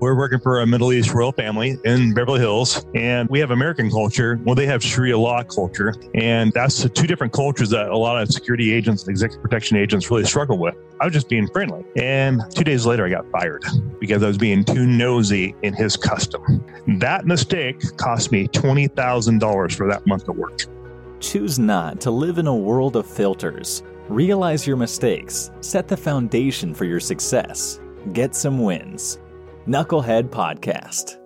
We're working for a Middle East royal family in Beverly Hills, and we have American culture. Well, they have Sharia law culture, and that's two different cultures that a lot of security agents and executive protection agents really struggle with. I was just being friendly, and two days later, I got fired because I was being too nosy in his custom. That mistake cost me twenty thousand dollars for that month of work. Choose not to live in a world of filters. Realize your mistakes, set the foundation for your success, get some wins. Knucklehead Podcast.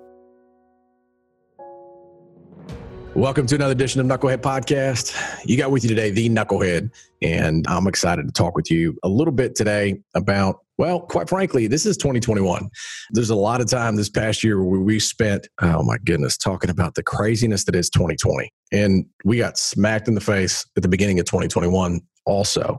Welcome to another edition of Knucklehead Podcast. You got with you today the Knucklehead, and I'm excited to talk with you a little bit today about, well, quite frankly, this is 2021. There's a lot of time this past year where we spent, oh my goodness, talking about the craziness that is 2020. And we got smacked in the face at the beginning of 2021 also.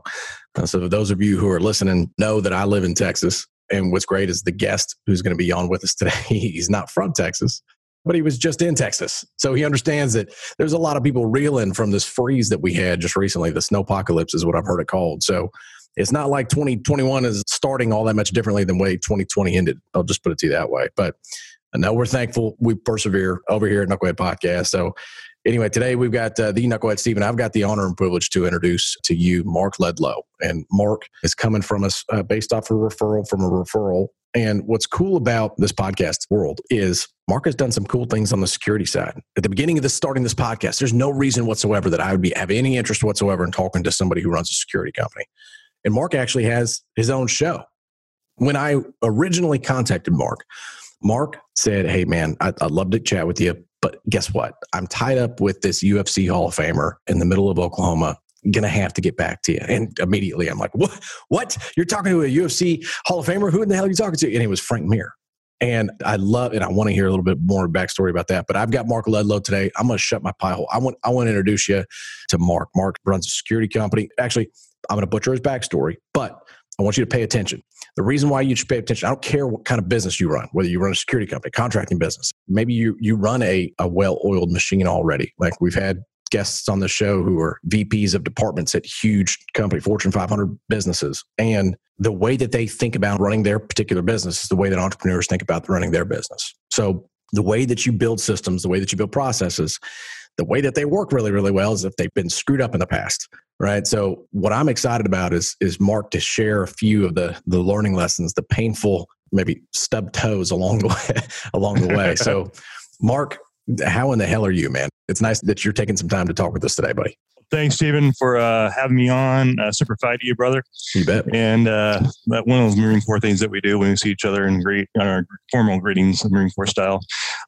Uh, so, those of you who are listening know that I live in Texas. And what's great is the guest who's going to be on with us today, he's not from Texas, but he was just in Texas. So he understands that there's a lot of people reeling from this freeze that we had just recently. The snow apocalypse is what I've heard it called. So it's not like 2021 is starting all that much differently than way 2020 ended. I'll just put it to you that way. But uh, I know we're thankful we persevere over here at Knucklehead Podcast. So anyway, today we've got uh, the Knucklehead Stephen. I've got the honor and privilege to introduce to you Mark Ledlow. And Mark is coming from us uh, based off a referral from a referral. And what's cool about this podcast world is Mark has done some cool things on the security side. At the beginning of this, starting this podcast, there's no reason whatsoever that I would be have any interest whatsoever in talking to somebody who runs a security company. And Mark actually has his own show. When I originally contacted Mark, Mark said, Hey, man, I'd, I'd love to chat with you. But guess what? I'm tied up with this UFC Hall of Famer in the middle of Oklahoma. Gonna have to get back to you. And immediately I'm like, What? What? You're talking to a UFC Hall of Famer? Who in the hell are you talking to? And it was Frank Mir. And I love, and I want to hear a little bit more backstory about that. But I've got Mark Ledlow today. I'm going to shut my pie hole. I want, I want to introduce you to Mark. Mark runs a security company. Actually, I'm going to butcher his backstory, but I want you to pay attention. The reason why you should pay attention, I don't care what kind of business you run, whether you run a security company, contracting business, maybe you you run a, a well-oiled machine already. Like we've had guests on the show who are VPs of departments at huge company, Fortune 500 businesses. And the way that they think about running their particular business is the way that entrepreneurs think about running their business. So the way that you build systems, the way that you build processes, the way that they work really, really well is if they've been screwed up in the past. Right. So what I'm excited about is is Mark to share a few of the the learning lessons, the painful, maybe stub toes along the way along the way. So Mark, how in the hell are you, man? It's nice that you're taking some time to talk with us today, buddy. Thanks, Stephen, for uh, having me on. Uh, Semper Fi to you, brother. You bet. And uh, that one of those Marine Corps things that we do when we see each other in great on our formal greetings, Marine Corps style.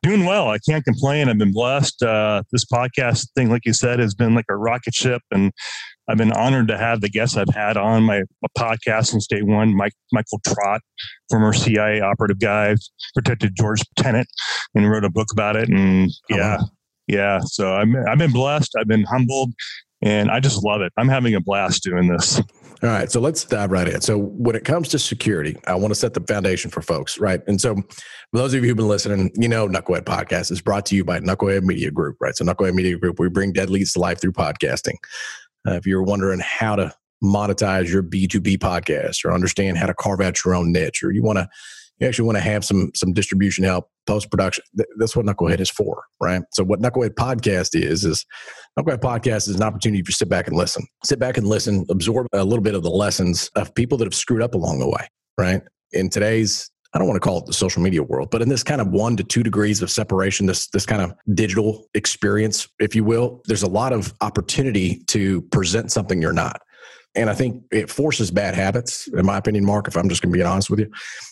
Doing well. I can't complain. I've been blessed. Uh, this podcast thing, like you said, has been like a rocket ship, and I've been honored to have the guests I've had on my, my podcast since day one. Mike, Michael Trott, former CIA operative guy, protected George Tenet and wrote a book about it. And oh, yeah, yeah. So I'm, I've been blessed. I've been humbled and I just love it. I'm having a blast doing this. All right, so let's dive right in. So, when it comes to security, I want to set the foundation for folks, right? And so, for those of you who've been listening, you know, Knucklehead Podcast is brought to you by Knucklehead Media Group, right? So, Knucklehead Media Group, we bring dead leads to life through podcasting. Uh, if you're wondering how to monetize your B2B podcast or understand how to carve out your own niche, or you want to you actually want to have some some distribution help post production. That's what Knucklehead is for, right? So what Knucklehead Podcast is is Knucklehead Podcast is an opportunity to sit back and listen, sit back and listen, absorb a little bit of the lessons of people that have screwed up along the way, right? In today's I don't want to call it the social media world, but in this kind of one to two degrees of separation, this this kind of digital experience, if you will, there's a lot of opportunity to present something you're not. And I think it forces bad habits, in my opinion, Mark, if I'm just going to be honest with you.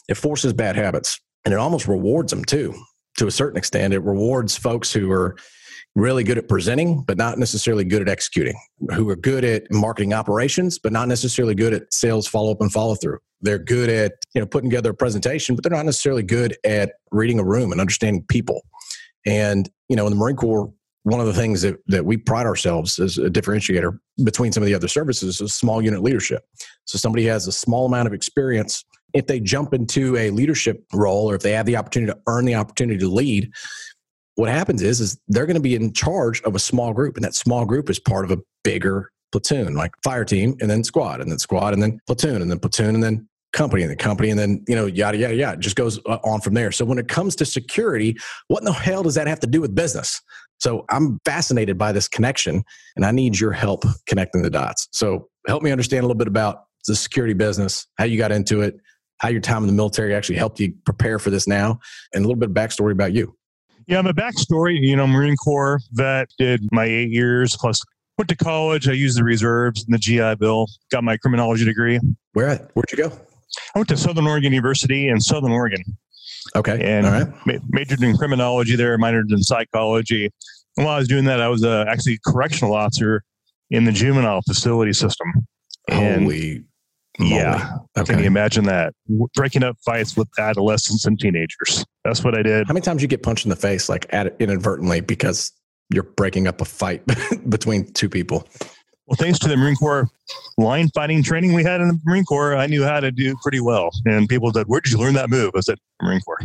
It forces bad habits and it almost rewards them too, to a certain extent. It rewards folks who are really good at presenting, but not necessarily good at executing, who are good at marketing operations, but not necessarily good at sales follow up and follow through. They're good at you know putting together a presentation, but they're not necessarily good at reading a room and understanding people. And you know, in the Marine Corps, one of the things that, that we pride ourselves as a differentiator between some of the other services is small unit leadership. So somebody has a small amount of experience. If they jump into a leadership role or if they have the opportunity to earn the opportunity to lead, what happens is, is they're going to be in charge of a small group. And that small group is part of a bigger platoon, like fire team and then squad and then squad and then platoon and then platoon and then company and the company and then you know yada yada yada. It just goes uh, on from there. So when it comes to security what in the hell does that have to do with business? So i'm fascinated by this connection and i need your help connecting the dots. So help me understand a little bit about the security business how you got into it how your time in the military actually helped you prepare for this now and a little bit of backstory about you yeah my backstory you know marine corps vet did my eight years plus went to college i used the reserves and the gi bill got my criminology degree where at where'd you go I went to Southern Oregon University in Southern Oregon. Okay. And ma- majored in criminology there, minored in psychology. And while I was doing that, I was uh, actually a correctional officer in the juvenile facility system. And Holy yeah. Okay. Can you imagine that? Breaking up fights with adolescents and teenagers. That's what I did. How many times you get punched in the face, like inadvertently, because you're breaking up a fight between two people? Well, thanks to the Marine Corps line fighting training we had in the Marine Corps, I knew how to do pretty well. And people said, Where did you learn that move? I said, Marine Corps.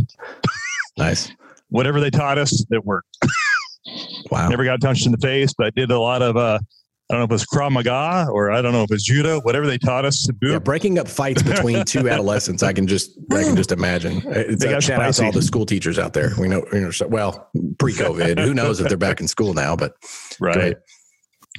nice. Whatever they taught us, it worked. wow. Never got punched in the face, but I did a lot of, uh, I don't know if it's Krav Maga or I don't know if it's judo, whatever they taught us to do. Yeah, breaking up fights between two adolescents, I can just I can just imagine. It's, uh, shout out to all the school teachers out there. We know, you know well, pre-COVID, who knows if they're back in school now, but right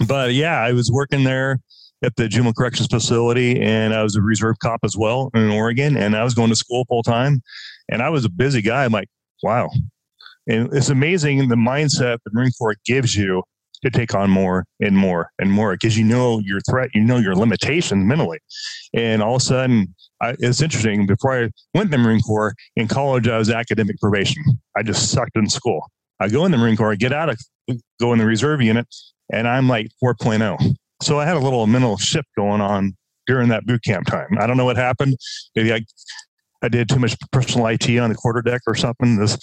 but yeah, I was working there at the juvenile corrections facility and I was a reserve cop as well in Oregon and I was going to school full time and I was a busy guy. I'm like, wow. And it's amazing the mindset the Marine Corps gives you to take on more and more and more because you know your threat, you know your limitations mentally. And all of a sudden, I, it's interesting. Before I went to the Marine Corps in college, I was academic probation. I just sucked in school. I go in the Marine Corps, I get out of, go in the reserve unit, and I'm like 4.0. So I had a little mental shift going on during that boot camp time. I don't know what happened. Maybe I I did too much personal IT on the quarter deck or something. This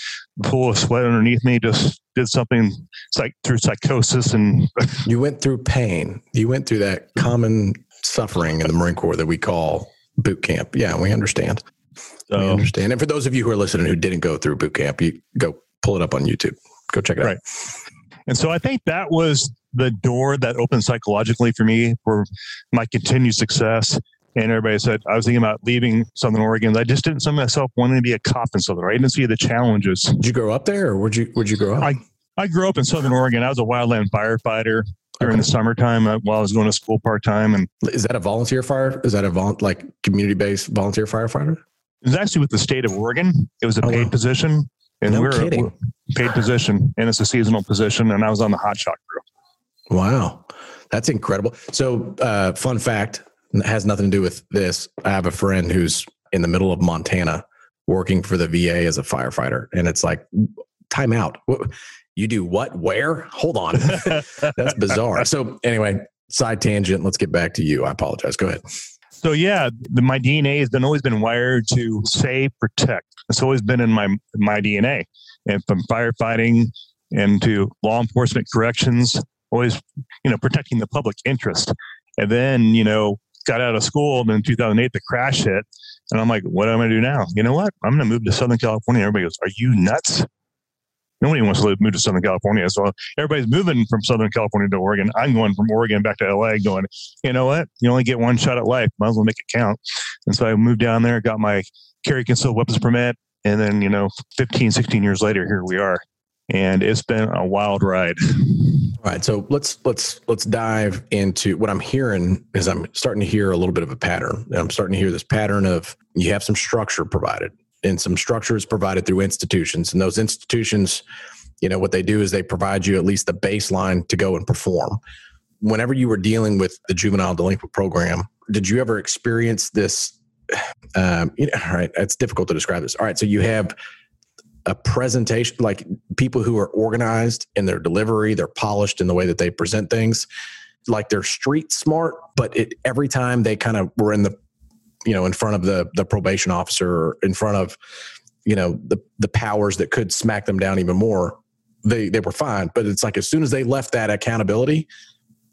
pool of sweat underneath me just did something like through psychosis and you went through pain. You went through that common suffering in the Marine Corps that we call boot camp. Yeah, we understand. So, we understand. And for those of you who are listening who didn't go through boot camp, you go pull it up on YouTube. Go check it out. right. out. And so I think that was the door that opened psychologically for me for my continued success. And everybody said, I was thinking about leaving Southern Oregon. I just didn't see myself wanting to be a cop in Southern. I didn't see the challenges. Did you grow up there or where'd you, where'd you grow up? I, I grew up in Southern Oregon. I was a wildland firefighter during okay. the summertime uh, while I was going to school part time. And is that a volunteer fire? Is that a vol- like community based volunteer firefighter? It was actually with the state of Oregon. It was a oh, paid wow. position. And no we are kidding. paid position and it's a seasonal position. And I was on the hot shot crew. Wow. That's incredible. So, uh, fun fact has nothing to do with this. I have a friend who's in the middle of Montana working for the VA as a firefighter. And it's like, time out. You do what? Where? Hold on. That's bizarre. So, anyway, side tangent. Let's get back to you. I apologize. Go ahead. So yeah, the, my DNA has been always been wired to save, protect. It's always been in my my DNA, and from firefighting and to law enforcement corrections, always, you know, protecting the public interest. And then, you know, got out of school and in 2008, the crash hit. And I'm like, what am I going to do now? You know what? I'm going to move to Southern California. Everybody goes, are you nuts? Nobody wants to move to Southern California. So everybody's moving from Southern California to Oregon. I'm going from Oregon back to LA going, you know what? You only get one shot at life. Might as well make it count. And so I moved down there, got my carry concealed weapons permit. And then, you know, 15, 16 years later, here we are. And it's been a wild ride. All right, so let's let's let's dive into what I'm hearing is I'm starting to hear a little bit of a pattern. I'm starting to hear this pattern of you have some structure provided, and some structure is provided through institutions, and those institutions, you know, what they do is they provide you at least the baseline to go and perform. Whenever you were dealing with the juvenile delinquent program, did you ever experience this? Um, you know, all right, it's difficult to describe this. All right, so you have a presentation like people who are organized in their delivery they're polished in the way that they present things like they're street smart but it, every time they kind of were in the you know in front of the the probation officer or in front of you know the the powers that could smack them down even more they they were fine. But it's like as soon as they left that accountability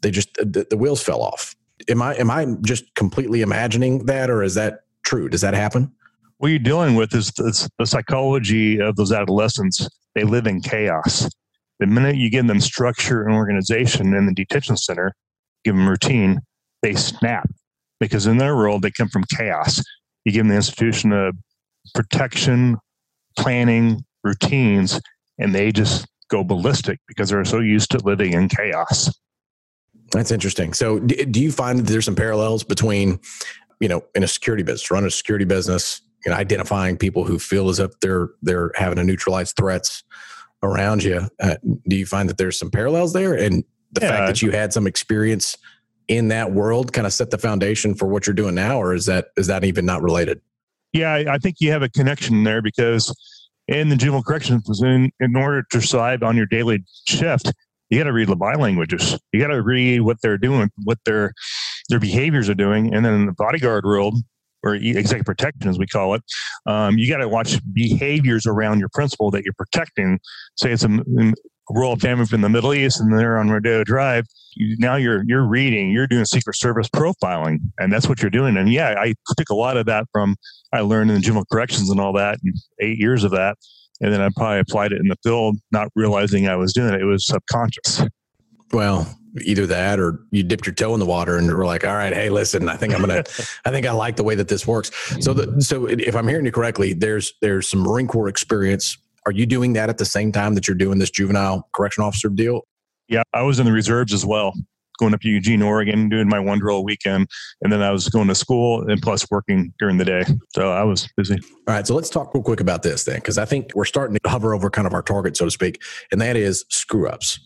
they just the, the wheels fell off. Am i am i just completely imagining that or is that true? Does that happen? What you're dealing with is the, the psychology of those adolescents. They live in chaos. The minute you give them structure and organization in the detention center, give them routine, they snap because in their world they come from chaos. You give them the institution of protection, planning, routines, and they just go ballistic because they're so used to living in chaos. That's interesting. So, do you find that there's some parallels between, you know, in a security business, run a security business, you know, identifying people who feel as if they're they're having to neutralize threats around you? Uh, do you find that there's some parallels there, and the yeah. fact that you had some experience in that world kind of set the foundation for what you're doing now, or is that is that even not related? Yeah, I think you have a connection there because in the juvenile corrections, in, in order to survive on your daily shift, you got to read the body languages. You got to read what they're doing, what their their behaviors are doing, and then in the bodyguard world or executive protection, as we call it, um, you got to watch behaviors around your principal that you're protecting. Say it's a, a royal family from the Middle East, and they're on Rodeo Drive. You, now you're you're reading, you're doing Secret Service profiling, and that's what you're doing. And yeah, I took a lot of that from I learned in the juvenile corrections and all that, and eight years of that and then I probably applied it in the field, not realizing I was doing it. It was subconscious. Well, either that or you dipped your toe in the water and were like, all right, hey, listen, I think I'm gonna, I think I like the way that this works. So, the, so if I'm hearing you correctly, there's there's some Marine Corps experience. Are you doing that at the same time that you're doing this juvenile correction officer deal? Yeah, I was in the reserves as well going up to Eugene, Oregon, doing my one drill weekend. And then I was going to school and plus working during the day. So I was busy. All right. So let's talk real quick about this then, because I think we're starting to hover over kind of our target, so to speak. And that is screw ups,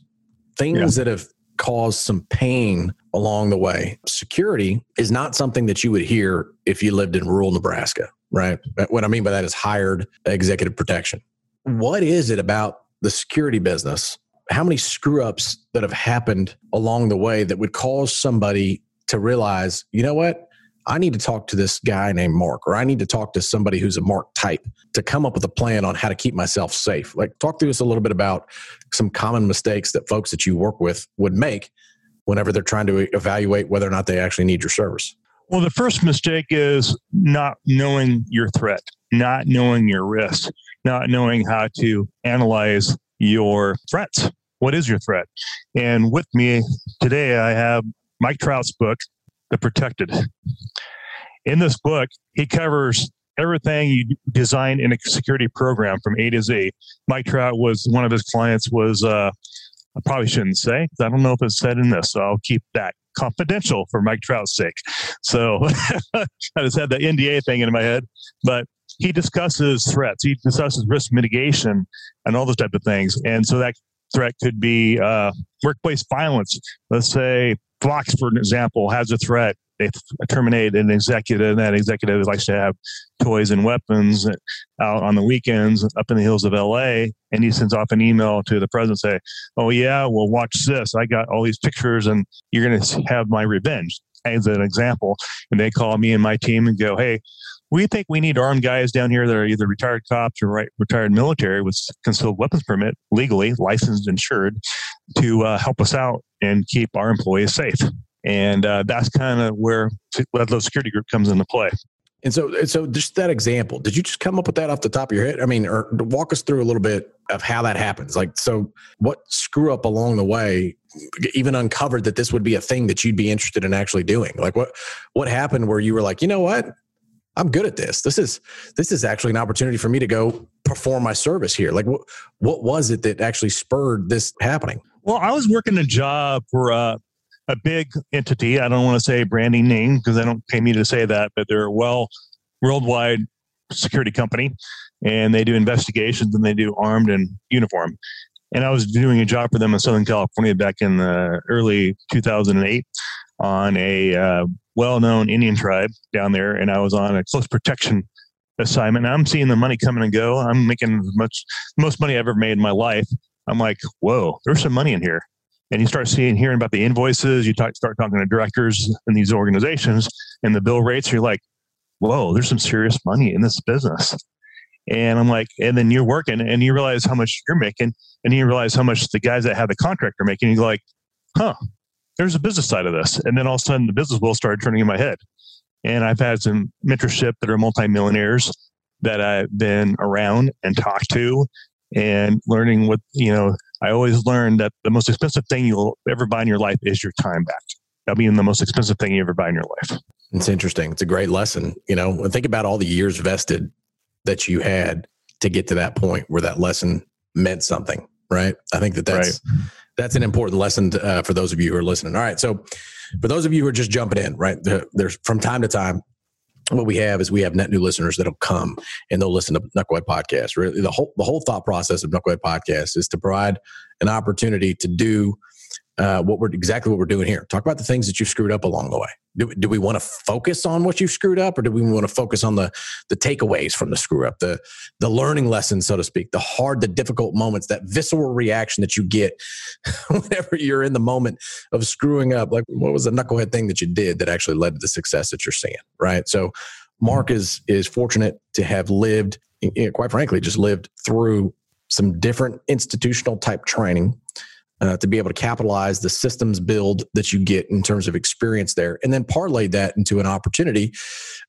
things yeah. that have caused some pain along the way. Security is not something that you would hear if you lived in rural Nebraska, right? What I mean by that is hired executive protection. What is it about the security business how many screw ups that have happened along the way that would cause somebody to realize, you know what? I need to talk to this guy named Mark, or I need to talk to somebody who's a Mark type to come up with a plan on how to keep myself safe. Like, talk to us a little bit about some common mistakes that folks that you work with would make whenever they're trying to evaluate whether or not they actually need your service. Well, the first mistake is not knowing your threat, not knowing your risk, not knowing how to analyze your threats. What is your threat? And with me today, I have Mike Trout's book, The Protected. In this book, he covers everything you design in a security program from A to Z. Mike Trout was one of his clients was uh, I probably shouldn't say. I don't know if it's said in this, so I'll keep that confidential for Mike Trout's sake. So I just had the NDA thing in my head, but he discusses threats. He discusses risk mitigation and all those type of things. And so that threat could be uh, workplace violence. Let's say Fox, for example, has a threat. They terminate an executive, and that executive likes to have toys and weapons out on the weekends up in the hills of LA. And he sends off an email to the president say, Oh, yeah, well, watch this. I got all these pictures, and you're going to have my revenge, as an example. And they call me and my team and go, Hey, we think we need armed guys down here that are either retired cops or retired military with concealed weapons permit, legally licensed, insured, to uh, help us out and keep our employees safe. And uh, that's kind of where Ledlow Security Group comes into play. And so, so just that example, did you just come up with that off the top of your head? I mean, or walk us through a little bit of how that happens. Like, so what screw up along the way even uncovered that this would be a thing that you'd be interested in actually doing? Like, what what happened where you were like, you know what, I'm good at this. This is this is actually an opportunity for me to go perform my service here. Like what what was it that actually spurred this happening? Well, I was working a job for a, a big entity. I don't want to say branding name because they don't pay me to say that, but they're a well worldwide security company and they do investigations and they do armed and uniform. And I was doing a job for them in Southern California back in the early 2008 on a uh, well-known Indian tribe down there, and I was on a close protection assignment. And I'm seeing the money coming and go. I'm making much most money I've ever made in my life. I'm like, whoa, there's some money in here. And you start seeing, hearing about the invoices. You talk, start talking to directors in these organizations, and the bill rates. You're like, whoa, there's some serious money in this business. And I'm like, and then you're working, and you realize how much you're making, and you realize how much the guys that have the contract are making. You're like, huh, there's a business side of this. And then all of a sudden the business wheel started turning in my head. And I've had some mentorship that are multimillionaires that I've been around and talked to and learning what, you know, I always learned that the most expensive thing you'll ever buy in your life is your time back. That'll be the most expensive thing you ever buy in your life. It's interesting. It's a great lesson. You know, And think about all the years vested that you had to get to that point where that lesson meant something, right? I think that that's right. That's an important lesson to, uh, for those of you who are listening. All right, so for those of you who are just jumping in, right? There's from time to time, what we have is we have net new listeners that'll come and they'll listen to Knucklehead Podcast. Really, the whole the whole thought process of Knucklehead Podcast is to provide an opportunity to do uh, what we're exactly what we're doing here. Talk about the things that you've screwed up along the way. Do, do we want to focus on what you've screwed up, or do we want to focus on the the takeaways from the screw up, the the learning lessons, so to speak, the hard, the difficult moments, that visceral reaction that you get whenever you're in the moment of screwing up? Like, what was the knucklehead thing that you did that actually led to the success that you're seeing? Right. So, Mark is is fortunate to have lived, quite frankly, just lived through some different institutional type training uh, to be able to capitalize the systems build that you get in terms of experience there, and then parlay that into an opportunity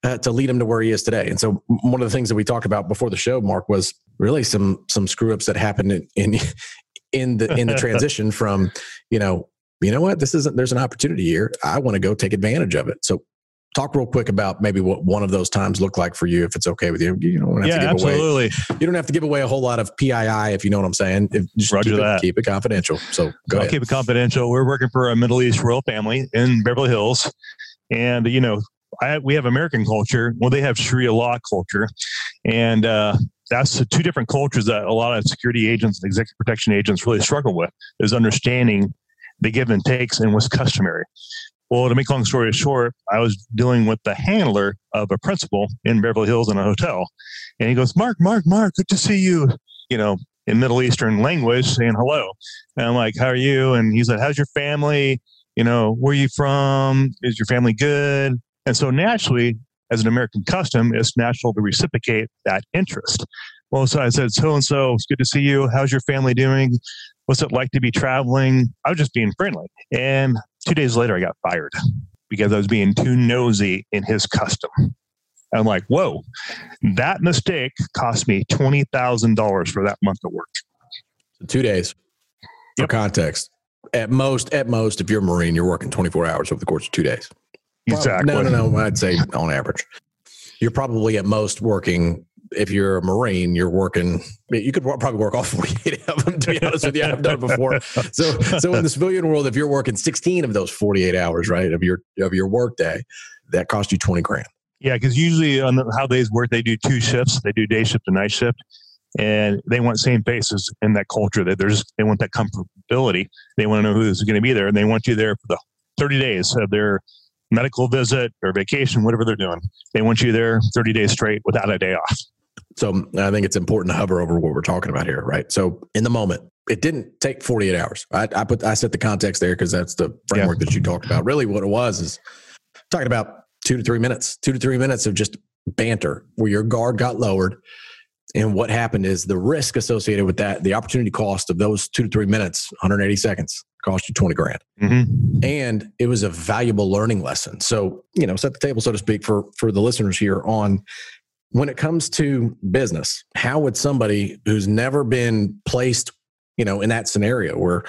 uh, to lead him to where he is today. And so, one of the things that we talked about before the show, Mark, was really some some screw ups that happened in in, in the in the transition from you know you know what? This isn't there's an opportunity here. I want to go take advantage of it. So talk real quick about maybe what one of those times looked like for you if it's okay with you. You don't have yeah, to give absolutely. away you don't have to give away a whole lot of pii if you know what i'm saying. If, just Roger keep that. It, keep it confidential. So go I'll ahead. keep it confidential. We're working for a middle east royal family in beverly hills. And you know I, we have american culture. Well they have sharia law culture. And uh, that's the two different cultures that a lot of security agents and executive protection agents really struggle with is understanding the give and takes and what's customary well, to make long story short, I was dealing with the handler of a principal in Beverly Hills in a hotel. And he goes, Mark, Mark, Mark, good to see you. You know, in Middle Eastern language saying hello. And I'm like, how are you? And he's like, how's your family? You know, where you from? Is your family good? And so naturally, as an American custom, it's natural to reciprocate that interest. Well, so I said, so and so, it's good to see you. How's your family doing? What's it like to be traveling? I was just being friendly. And two days later, I got fired because I was being too nosy in his custom. I'm like, whoa, that mistake cost me $20,000 for that month of work. Two days. For yep. context, at most, at most, if you're a Marine, you're working 24 hours over the course of two days. Exactly. No, no, no. I'd say on average, you're probably at most working if you're a Marine, you're working. You could probably work all 48 of them. To be honest with you, I've done it before. So, so in the civilian world, if you're working 16 of those 48 hours, right, of your of your workday, that costs you 20 grand. Yeah, because usually on the, how they work, they do two shifts. They do day shift and night shift, and they want same faces in that culture. That there's they want that comfortability. They want to know who's going to be there, and they want you there for the 30 days of their medical visit or vacation, whatever they're doing. They want you there 30 days straight without a day off. So I think it's important to hover over what we're talking about here, right? So in the moment, it didn't take 48 hours. I, I put I set the context there because that's the framework yeah. that you talked about. Really, what it was is talking about two to three minutes, two to three minutes of just banter where your guard got lowered. And what happened is the risk associated with that, the opportunity cost of those two to three minutes, 180 seconds, cost you 20 grand. Mm-hmm. And it was a valuable learning lesson. So, you know, set the table, so to speak, for for the listeners here on when it comes to business, how would somebody who's never been placed, you know, in that scenario where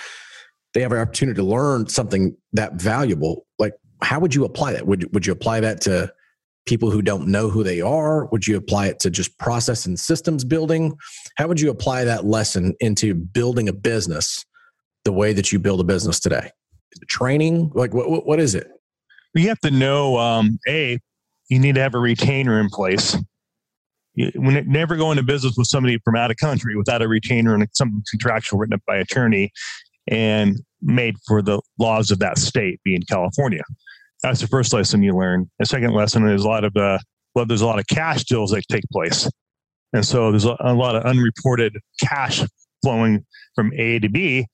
they have an opportunity to learn something that valuable, like how would you apply that? Would would you apply that to people who don't know who they are? Would you apply it to just process and systems building? How would you apply that lesson into building a business the way that you build a business today? Training, like what what is it? You have to know, um, a you need to have a retainer in place when never go into business with somebody from out of country without a retainer and some contractual written up by attorney and made for the laws of that state, being California. That's the first lesson you learn. The second lesson is a lot of uh, well, there's a lot of cash deals that take place, and so there's a, a lot of unreported cash flowing from A to B.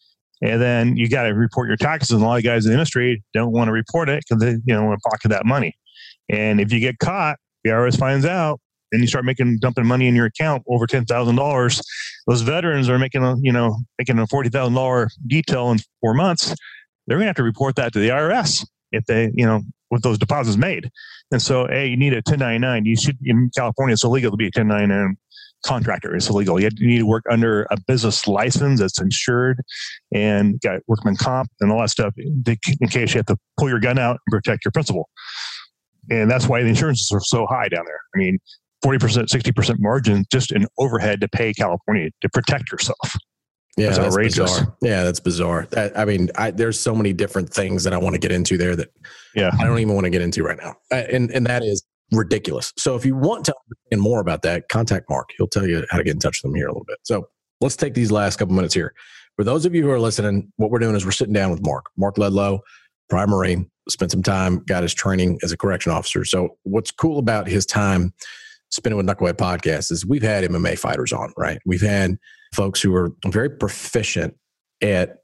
And then you got to report your taxes, and a lot of guys in the industry don't want to report it because they you know want to pocket that money. And if you get caught, the IRS finds out, and you start making dumping money in your account over ten thousand dollars, those veterans are making a you know making a forty thousand dollar detail in four months. They're going to have to report that to the IRS if they you know with those deposits made. And so, hey, you need a ten ninety nine. You should in California it's illegal to be a ten ninety nine contractor. It's illegal. You need to work under a business license that's insured and got workman comp and all that stuff in case you have to pull your gun out and protect your principal. And that's why the insurances are so high down there. I mean, 40%, 60% margin just in overhead to pay California to protect yourself. Yeah, That's that's, bizarre. Yeah, that's bizarre. That, I mean, I, there's so many different things that I want to get into there that Yeah. I don't even want to get into right now, Uh, and and that is ridiculous. So if you want to understand more about that, contact Mark. He'll tell you how to get in touch with him here a little bit. So let's take these last couple minutes here. For those of you who are listening, what we're doing is we're sitting down with Mark, Mark Ledlow, Prime Marine, spent some time, got his training as a correction officer. So what's cool about his time spending with Knucklehead Podcast is we've had MMA fighters on, right? We've had folks who are very proficient at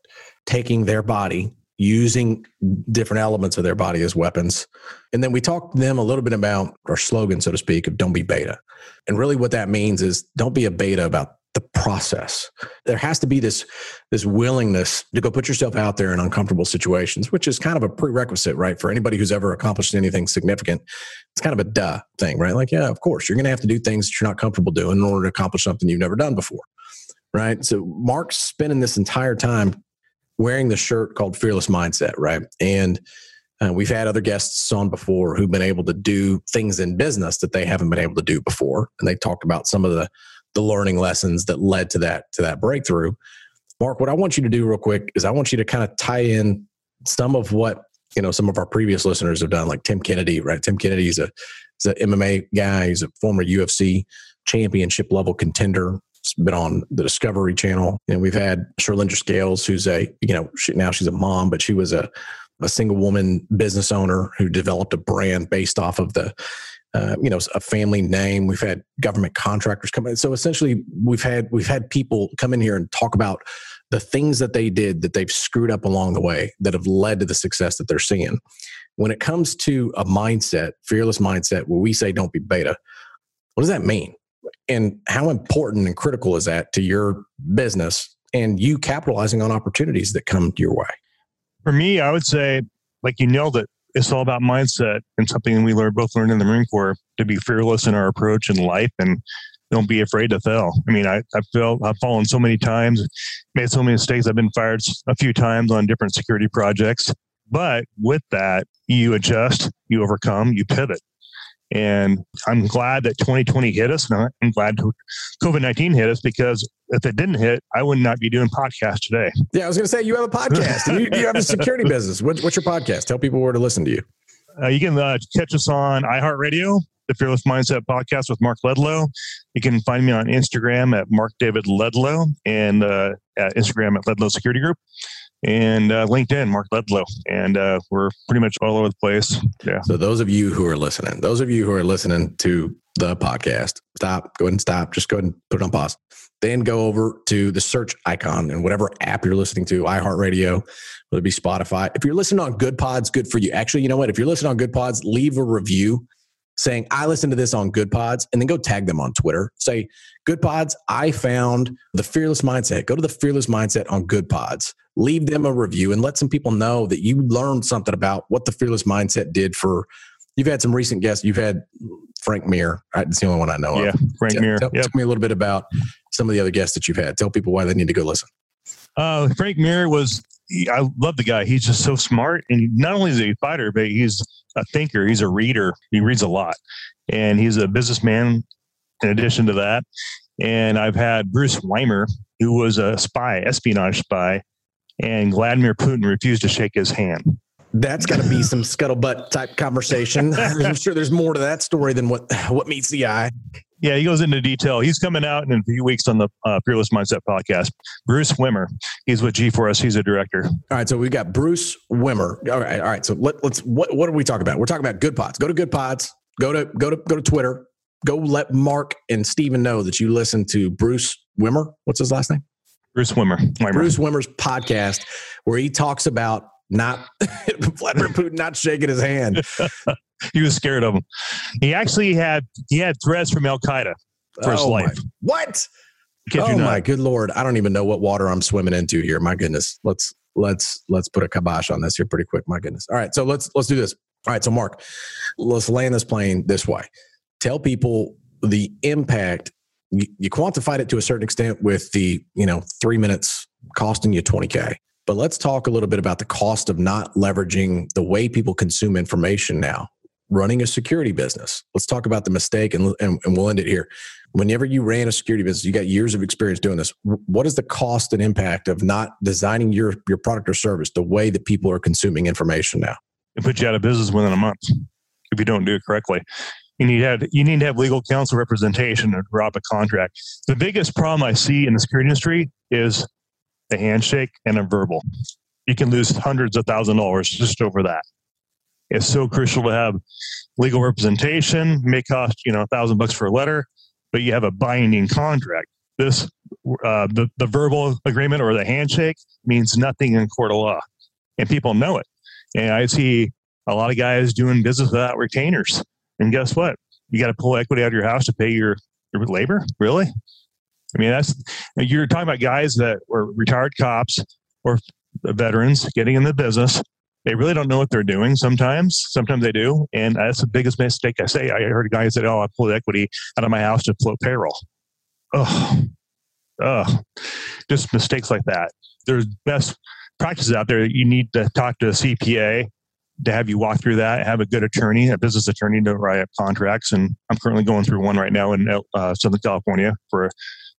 taking their body, using different elements of their body as weapons. And then we talked to them a little bit about our slogan, so to speak, of don't be beta. And really what that means is don't be a beta about the process. There has to be this, this willingness to go put yourself out there in uncomfortable situations, which is kind of a prerequisite, right? For anybody who's ever accomplished anything significant, it's kind of a duh thing, right? Like, yeah, of course, you're going to have to do things that you're not comfortable doing in order to accomplish something you've never done before, right? So Mark's spending this entire time wearing the shirt called Fearless Mindset, right? And uh, we've had other guests on before who've been able to do things in business that they haven't been able to do before, and they talked about some of the the learning lessons that led to that to that breakthrough. Mark, what I want you to do real quick is I want you to kind of tie in some of what you know some of our previous listeners have done, like Tim Kennedy, right? Tim Kennedy is a is an MMA guy. He's a former UFC championship level contender. He's been on the Discovery Channel, and we've had Sherlinder Scales, who's a you know she, now she's a mom, but she was a a single woman business owner who developed a brand based off of the uh, you know a family name. We've had government contractors come in. So essentially we've had we've had people come in here and talk about the things that they did that they've screwed up along the way that have led to the success that they're seeing. When it comes to a mindset fearless mindset where we say don't be beta what does that mean and how important and critical is that to your business and you capitalizing on opportunities that come your way For me, I would say, like you nailed it. It's all about mindset and something we learned both learned in the Marine Corps to be fearless in our approach in life and don't be afraid to fail. I mean, I, I feel I've fallen so many times, made so many mistakes. I've been fired a few times on different security projects. But with that, you adjust, you overcome, you pivot. And I'm glad that 2020 hit us. And I'm glad COVID 19 hit us because if it didn't hit, I would not be doing podcasts today. Yeah, I was going to say you have a podcast. you, you have a security business. What, what's your podcast? Tell people where to listen to you. Uh, you can uh, catch us on iHeartRadio, the Fearless Mindset Podcast with Mark Ledlow. You can find me on Instagram at Mark David Ledlow and uh, at Instagram at Ledlow Security Group and uh, LinkedIn, Mark Ledlow. And uh, we're pretty much all over the place. Yeah. So those of you who are listening, those of you who are listening to the podcast, stop, go ahead and stop. Just go ahead and put it on pause. Then go over to the search icon and whatever app you're listening to, iHeartRadio, whether it be Spotify. If you're listening on Good Pods, good for you. Actually, you know what? If you're listening on Good Pods, leave a review saying, I listened to this on Good Pods, and then go tag them on Twitter. Say, Good Pods, I found the Fearless Mindset. Go to the Fearless Mindset on Good Pods. Leave them a review and let some people know that you learned something about what the Fearless Mindset did for. You've had some recent guests. You've had Frank Mir. Right? It's the only one I know of. Yeah. of. Frank Tell, Mir. tell, Yep. tell me a little bit about some of the other guests that you've had. Tell people why they need to go listen. Uh, Frank Mir was, I love the guy. He's just so smart. And not only is he a fighter, but he's a thinker. He's a reader. He reads a lot. And he's a businessman in addition to that. And I've had Bruce Weimer, who was a spy, espionage spy, and Vladimir Putin refused to shake his hand. That's got to be some scuttlebutt type conversation. I'm sure there's more to that story than what what meets the eye. Yeah, he goes into detail. He's coming out in a few weeks on the uh, Fearless Mindset podcast. Bruce Wimmer, he's with G4S. He's a director. All right, so we've got Bruce Wimmer. All right, all right. So let, let's what what are we talking about? We're talking about Good Pods. Go to Good Pods. Go to go to go to Twitter. Go let Mark and Steven know that you listen to Bruce Wimmer. What's his last name? Bruce Wimmer. Weimer. Bruce Wimmer's podcast, where he talks about not Vladimir Putin not shaking his hand. he was scared of him. He actually had he had threats from Al Qaeda for his Oh my- life. What? Kid oh my good lord! I don't even know what water I'm swimming into here. My goodness. Let's let's let's put a kibosh on this here pretty quick. My goodness. All right, so let's let's do this. All right, so Mark, let's land this plane this way. Tell people the impact. You, quantified it to a certain extent with the you know three minutes costing you 20k. But let's talk a little bit about the cost of not leveraging the way people consume information now. running a security business. Let's talk about the mistake and, and, and we'll end it here. Whenever you ran a security business, you got years of experience doing this. What is the cost and impact of not designing your, your product or service the way that people are consuming information now? It puts you out of business within a month if you don't do it correctly. You need to have, you need to have legal counsel representation to drop a contract. The biggest problem I see in the security industry is a handshake and a verbal. You can lose hundreds of thousand dollars just over that. It's so crucial to have legal representation. It May cost you know a thousand bucks for a letter, but you have a binding contract. This uh, the the verbal agreement or the handshake means nothing in court of law, and people know it. And I see a lot of guys doing business without retainers. And guess what? You got to pull equity out of your house to pay your, your labor. Really? I mean, that's you're talking about guys that were retired cops or veterans getting in the business they really don't know what they're doing sometimes. Sometimes they do. And that's the biggest mistake I say. I heard a guy say, Oh, I pulled equity out of my house to float payroll. Oh, oh, just mistakes like that. There's best practices out there. You need to talk to a CPA to have you walk through that, have a good attorney, a business attorney to write up contracts. And I'm currently going through one right now in uh, Southern California for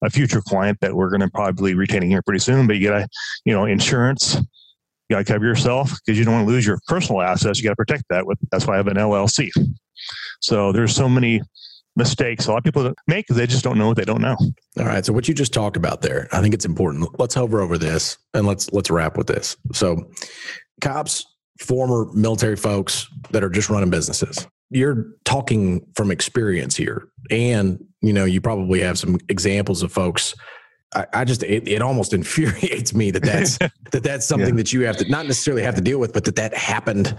a future client that we're going to probably be retaining here pretty soon. But you got to, you know, insurance, you got to cover yourself because you don't want to lose your personal assets. You got to protect that. With that's why I have an LLC. So there's so many mistakes a lot of people make they just don't know what they don't know. All right. So what you just talked about there, I think it's important. Let's hover over this and let's let's wrap with this. So cops, former military folks that are just running businesses. You're talking from experience here. And you know, you probably have some examples of folks I, I just it, it, almost infuriates me that that's that that's something yeah. that you have to not necessarily have to deal with, but that that happened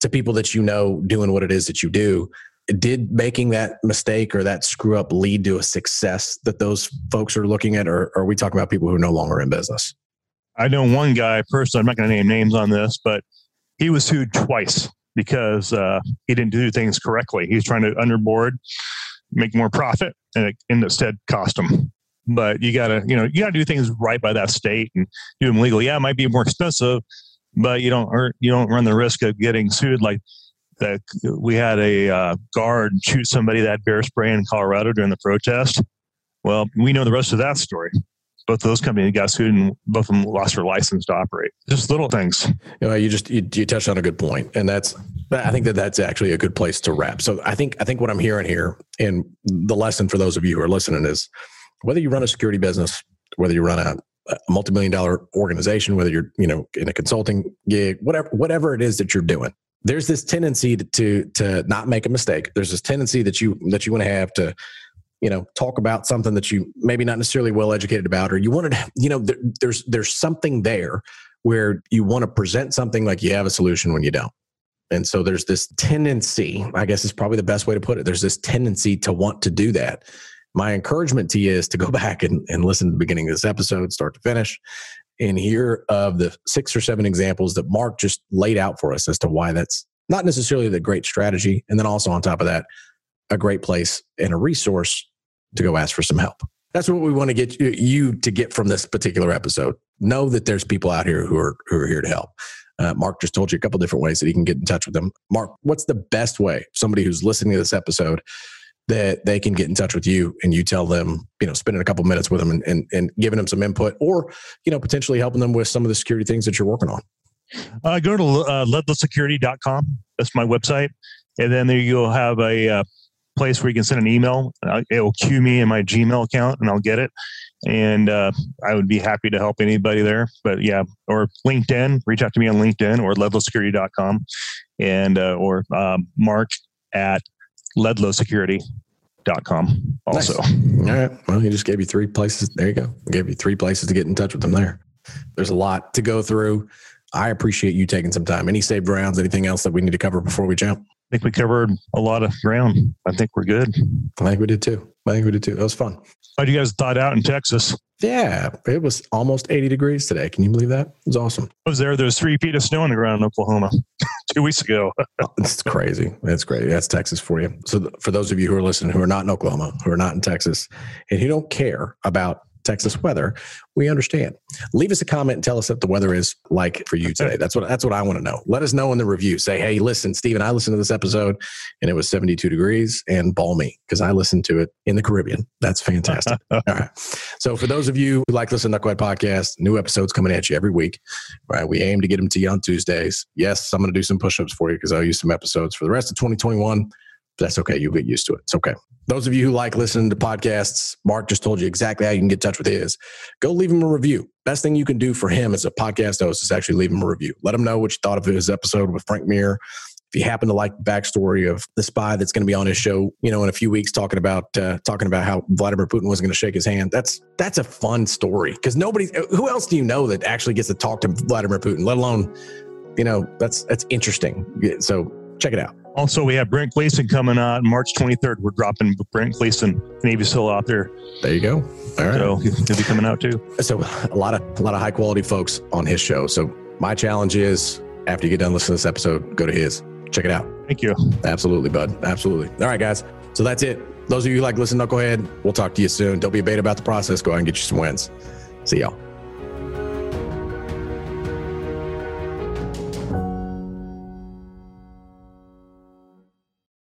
to people that you know doing what it is that you do. Did making that mistake or that screw up lead to a success that those folks are looking at, or, or are we talking about people who are no longer in business? I know one guy personally. I'm not going to name names on this, but he was sued twice because uh, he didn't do things correctly. He was trying to underboard, make more profit, and it instead cost him. But you gotta you know you gotta do things right by that state and do them legally. Yeah it might be more expensive but you don't earn, you don't run the risk of getting sued. Like that we had a uh, guard shoot somebody that bear spray in colorado during the protest. Well we know the rest of that story both of those companies got sued and both of them lost their license to operate just little things you know you just you, you touched on a good point and that's I think that that's actually a good place to wrap. So I think I think what I'm hearing here, and the lesson for those of you who are listening is, whether you run a security business, whether you run a, a multi-million dollar organization, whether you're, you know, in a consulting gig, whatever, whatever it is that you're doing, there's this tendency to, to, to not make a mistake. There's this tendency that you, that you want to have to, you know, talk about something that you maybe not necessarily well educated about, or you wanted you know, there, there's, there's something there where you want to present something like you have a solution when you don't. And so there's this tendency, I guess is probably the best way to put it. There's this tendency to want to do that my encouragement to you is to go back and, and listen to the beginning of this episode, start to finish, and hear of the six or seven examples that Mark just laid out for us as to why that's not necessarily the great strategy. And then also on top of that, a great place and a resource to go ask for some help. That's what we want to get you to get from this particular episode. Know that there's people out here who are who are here to help. Uh, Mark just told you a couple different ways that he can get in touch with them. Mark, what's the best way somebody who's listening to this episode that they can get in touch with you and you tell them, you know, spending a couple minutes with them and, and, and giving them some input or, you know, potentially helping them with some of the security things that you're working on? Uh, go to uh. That's my website. And then there you'll have a uh, place where you can send an email. Uh, it will cue me in my Gmail account and I'll get it. And uh, I would be happy to help anybody there. But yeah, or LinkedIn, reach out to me on LinkedIn or ledlowsecurity.com and uh, or um, Mark at ledlowsecurity.com also. Nice. All right. Well, he just gave you three places. There you go. Gave you three places to get in touch with them there. There's a lot to go through. I appreciate you taking some time. Any saved rounds, anything else that we need to cover before we jump? I think we covered a lot of ground. I think we're good. I think we did too. I think we did too. That was fun. How'd you guys thought out in Texas? Yeah, it was almost 80 degrees today. Can you believe that? It was awesome. I was there. There's three feet of snow on the ground in Oklahoma two weeks ago. it's crazy. That's great. That's Texas for you. So, for those of you who are listening who are not in Oklahoma, who are not in Texas, and who don't care about Texas weather, we understand. Leave us a comment and tell us what the weather is like for you today. That's what that's what I want to know. Let us know in the review. Say, hey, listen, Stephen, I listened to this episode and it was 72 degrees and balmy because I listened to it in the Caribbean. That's fantastic. All right. So for those of you who like listen to Knucklehead Podcast, new episodes coming at you every week. Right. We aim to get them to you on Tuesdays. Yes, I'm going to do some push-ups for you because I'll use some episodes for the rest of 2021 that's okay. You'll get used to it. It's okay. Those of you who like listening to podcasts, Mark just told you exactly how you can get in touch with his. Go leave him a review. Best thing you can do for him as a podcast host is actually leave him a review. Let him know what you thought of his episode with Frank Mir. If you happen to like the backstory of the spy that's going to be on his show, you know, in a few weeks, talking about uh, talking about how Vladimir Putin wasn't going to shake his hand, that's that's a fun story because nobody, who else do you know that actually gets to talk to Vladimir Putin, let alone, you know, that's that's interesting. So check it out. Also, we have Brent Gleason coming on March 23rd. We're dropping Brent Gleason, Navy SEAL out there. There you go. All right. So he'll be coming out too. So a lot of a lot of high quality folks on his show. So my challenge is after you get done listening to this episode, go to his. Check it out. Thank you. Absolutely, bud. Absolutely. All right, guys. So that's it. Those of you who like listen, knucklehead, we'll talk to you soon. Don't be a beta about the process. Go out and get you some wins. See y'all.